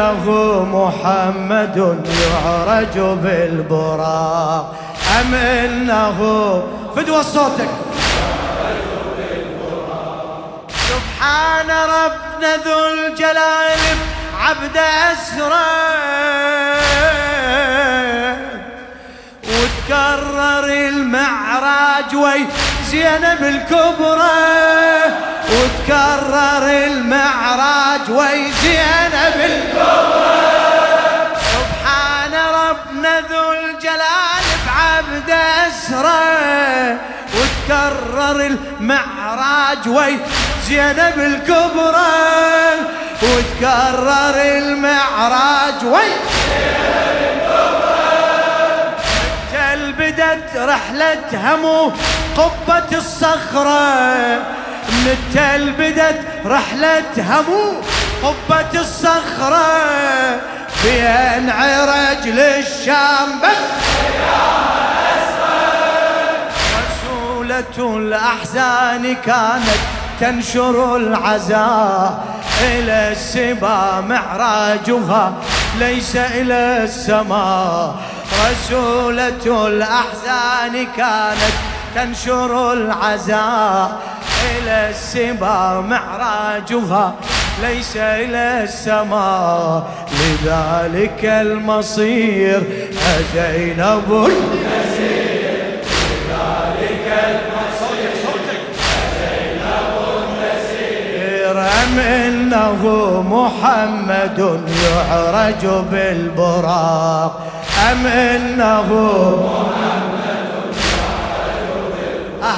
إنه محمد يعرج بالبراق أم إنه فدوى صوتك. سبحان ربنا ذو الجلال عبد أسرى. وتكرر المعراج وي زينب الكبرى وتكرر المعراج وي زينب سبحان ربنا ذو الجلال بعبد أسرى. وتكرر المعراج وي زينب وتكرر المعراج وي بدت رحلة همو قبة الصخرة. متى بدت رحلة همو قبة الصخرة بين عرج للشام رسولة الأحزان كانت تنشر العزاء إلى السبا معراجها ليس إلى السماء رسولة الأحزان كانت تنشر العزاء إلى السبا معراجها ليس إلى السماء لذلك المصير زينب أم إنه محمد يعرج بالبراق. أم إنه محمد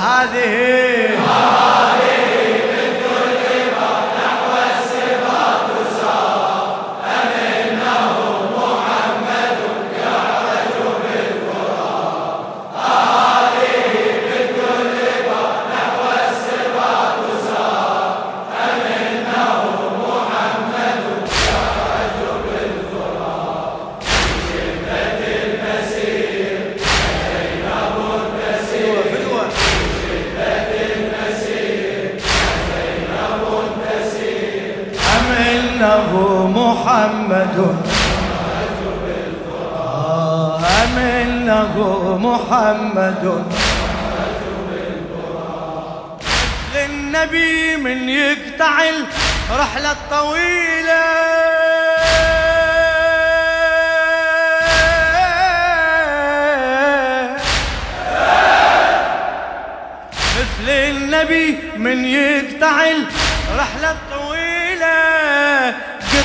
بالبراق إنه محمد. آه، أم إنه محمد. للنبي من يقطع الرحلة الطويلة مثل النبي من يقطع الرحلة الطويلة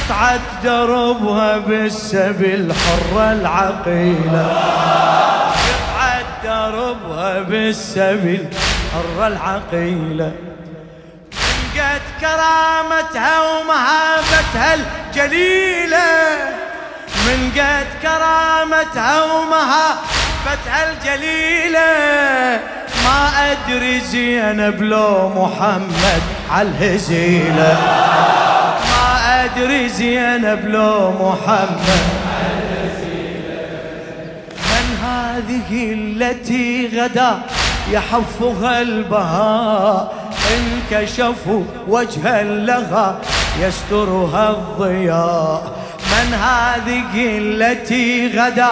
قطعة دربها بالسبيل حرة العقيلة. قطعة دربها بالسبيل حرة العقيلة. قد كرامتها ومهابتها الجليلة. من قد كرامتها ومهابتها الجليلة. ما أدري زينب لو محمد عالهزيلة أدري زينب لو محمد. من هذه التي غدا يحفها البهاء انكشفوا وجها لها يسترها الضياء. من هذه التي غدا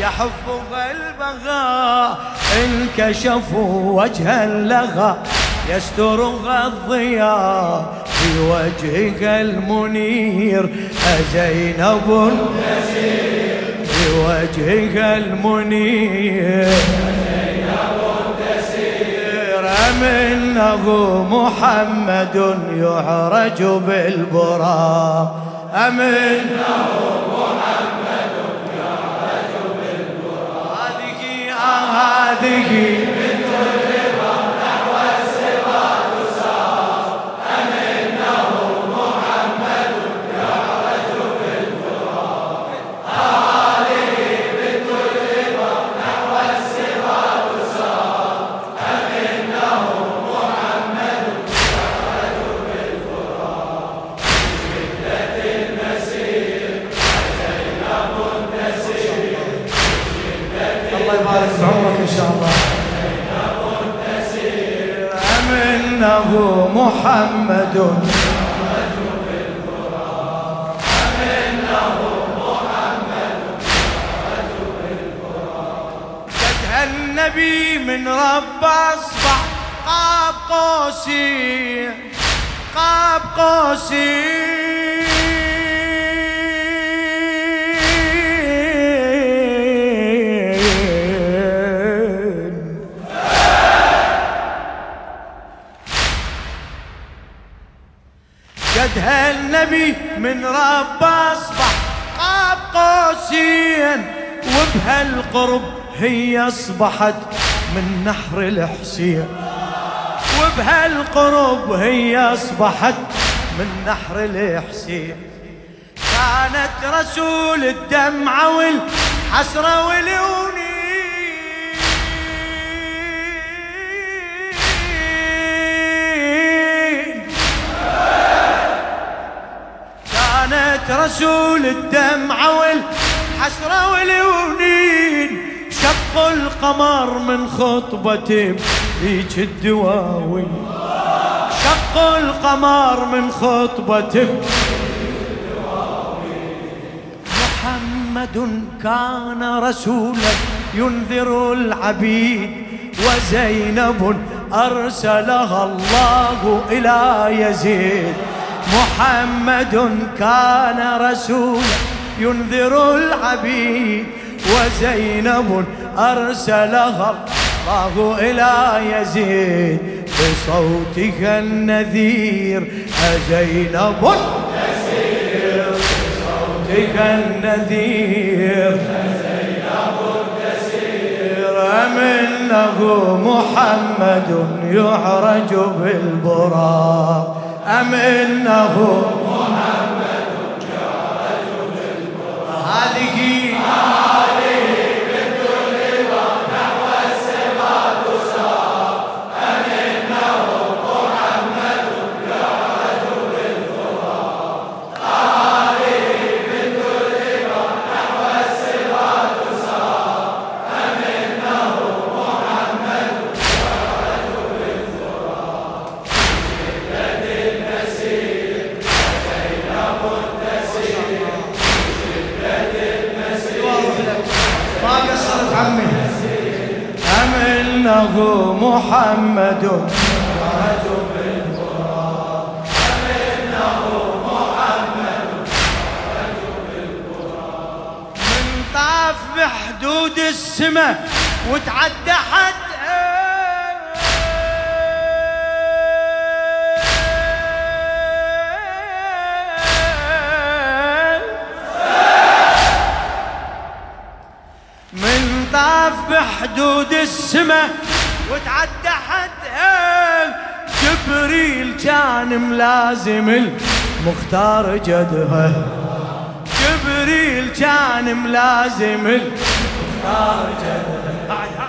يحفها البغاء انكشفوا وجها لها يسترها الضياء في وجهها المنير أزينب بوجهك المنير. أم إنه محمد يعرج بالبراق أم إنه محمد يعرج بالبراق هذه هذه النبي من رب أصبح قاب قوسي قاب قوسي قد هالنبي من رب أصبح قاب قوسين وبهالقرب هي أصبحت من نحر الحسين وبهالقرب هي أصبحت من نحر الحسين كانت رسول الدمعة والحسرة واليوني كانت رسول الدمعة والحسرة واليونين. شق القمر من خطبة بيك الدواوي. شق القمر من خطبة محمد كان رسولا ينذر العبيد وزينب أرسلها الله إلى يزيد. محمد كان رسولا ينذر العبيد وزينب أرسلها الله إلى يزيد بصوتها النذير أزينب تسير بصوتك النذير أمنه محمد يعرج بالبراق أم إنه محمد يعرج بالبراق هذه Hallelujah. إنه محمد. من طاف بحدود السماء وتعدى حد طاف بحدود السماء وتعدى حدها جبريل كان ملازم المختار جدها. جبريل كان ملازم المختار جدها.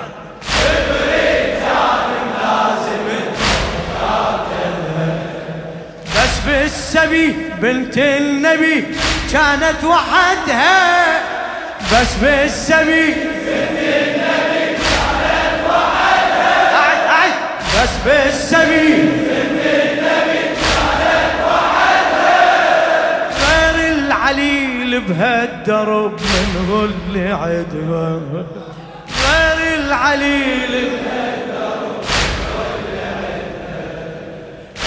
جبريل كان ملازم المختار جدها. بس بالسبي بنت النبي كانت وحدها. بس بالسبي بنت النبي بس بالسبيل. غير العليل بهالدرب من اللي عدها غير العليل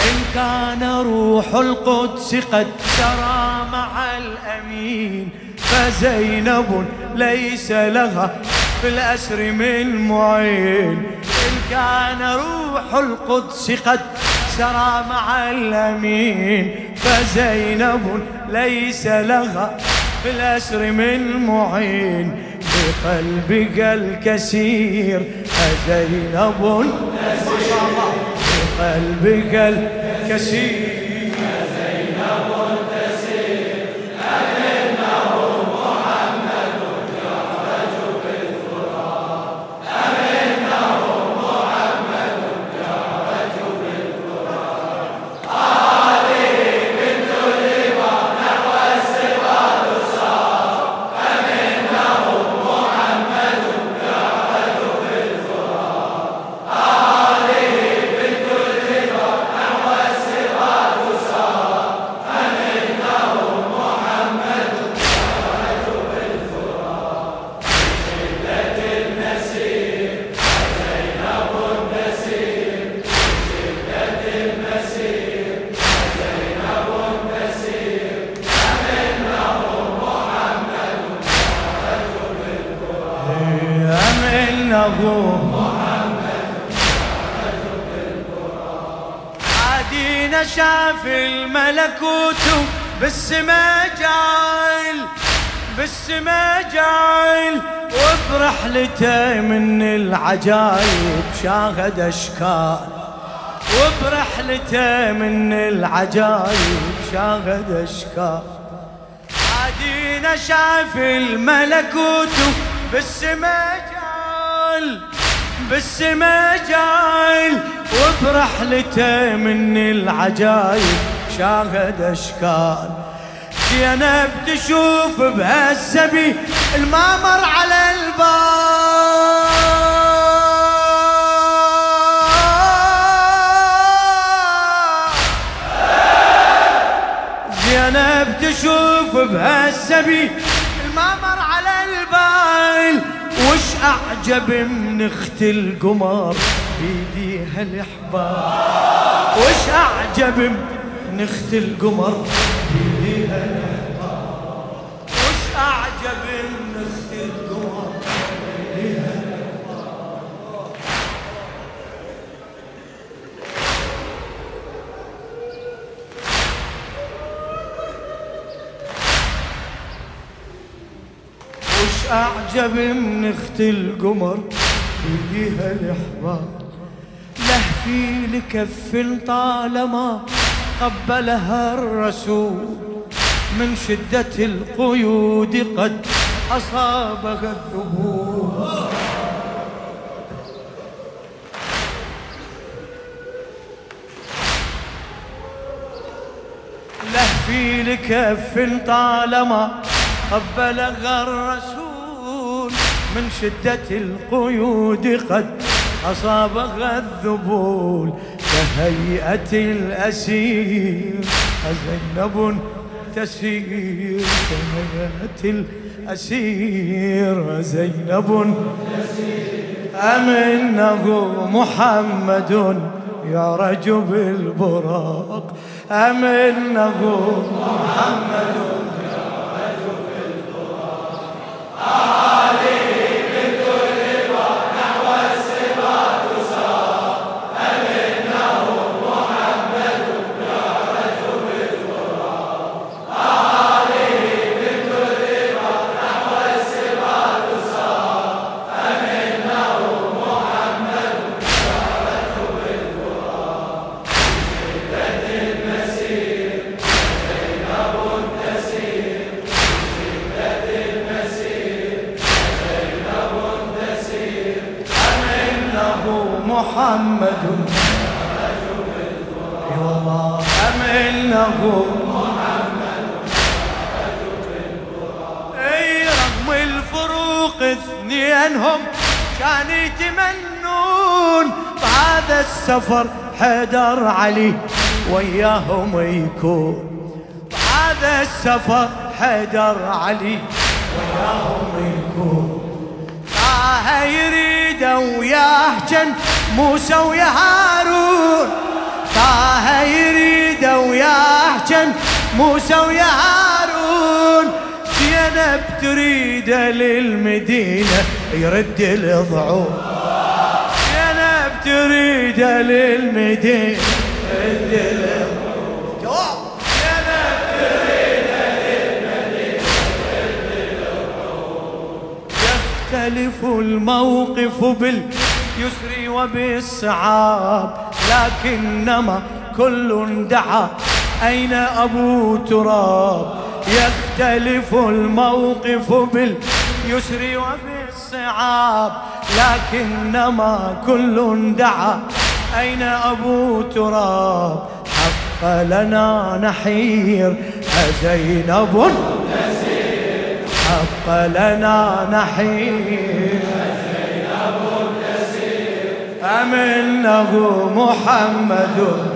إن كان روح القدس قد سرى مع الأمين فزينب ليس لها في الأسر من معين. إن كان روح القدس قد سرى مع الأمين فزينب ليس لها في الأسر من معين. بقلبك الكثير أزينب بقلبك الكثير. شاف الملكوت بالسما جايل بالسما جايل وبرحلته من العجايب شاهد أشكال. وبرحلته من العجايب شاهد أشكال. عادينا شاف الملكوت بالسما جايل بالسما جايل وبرحلته من العجايب شاهد أشكال. زينب تشوف بهالسبي المامر على الباب. زينب تشوف بهالسبي المامر على البال. وش أعجب من أخت القمر؟ بيديها الاحباب وش أعجب من اخت القمر؟ بيديها الاحباب وش أعجب من اخت القمر؟ بيديها وش أعجب من اخت القمر؟ بيديها الإحباب في لكف طالما قبلها الرسول من شدة القيود قد أصابها الذبول له في لكف طالما قبلها الرسول من شدة القيود قد أصابها الذبول كهيئة الأسير. زينب تسير كهيئة الأسير. زينب أم إنه محمد يعرج بالبراق. أم إنه محمد محمد. اي والله أم إنه أي رغم الفروق اثنينهم كان يتمنون بهذا السفر حيدر علي وياهم يكون. بهذا السفر حيدر علي وياهم يكون. طه يريد وياه جن موسى ويا هارون طه يريد وياه جن. موسى ويا هارون زينب تريد للمدينة يرد الضعون. زينب تريد للمدينة يرد الضعون. يختلف الموقف باليسر وبالصعاب لكنما كل دعا أين أبو تراب؟ يختلف الموقف باليسر وبالصعاب لكنما كل دعا أين أبو تراب؟ حق لنا نحير أزينب حق لنا نحير. أم إنه محمد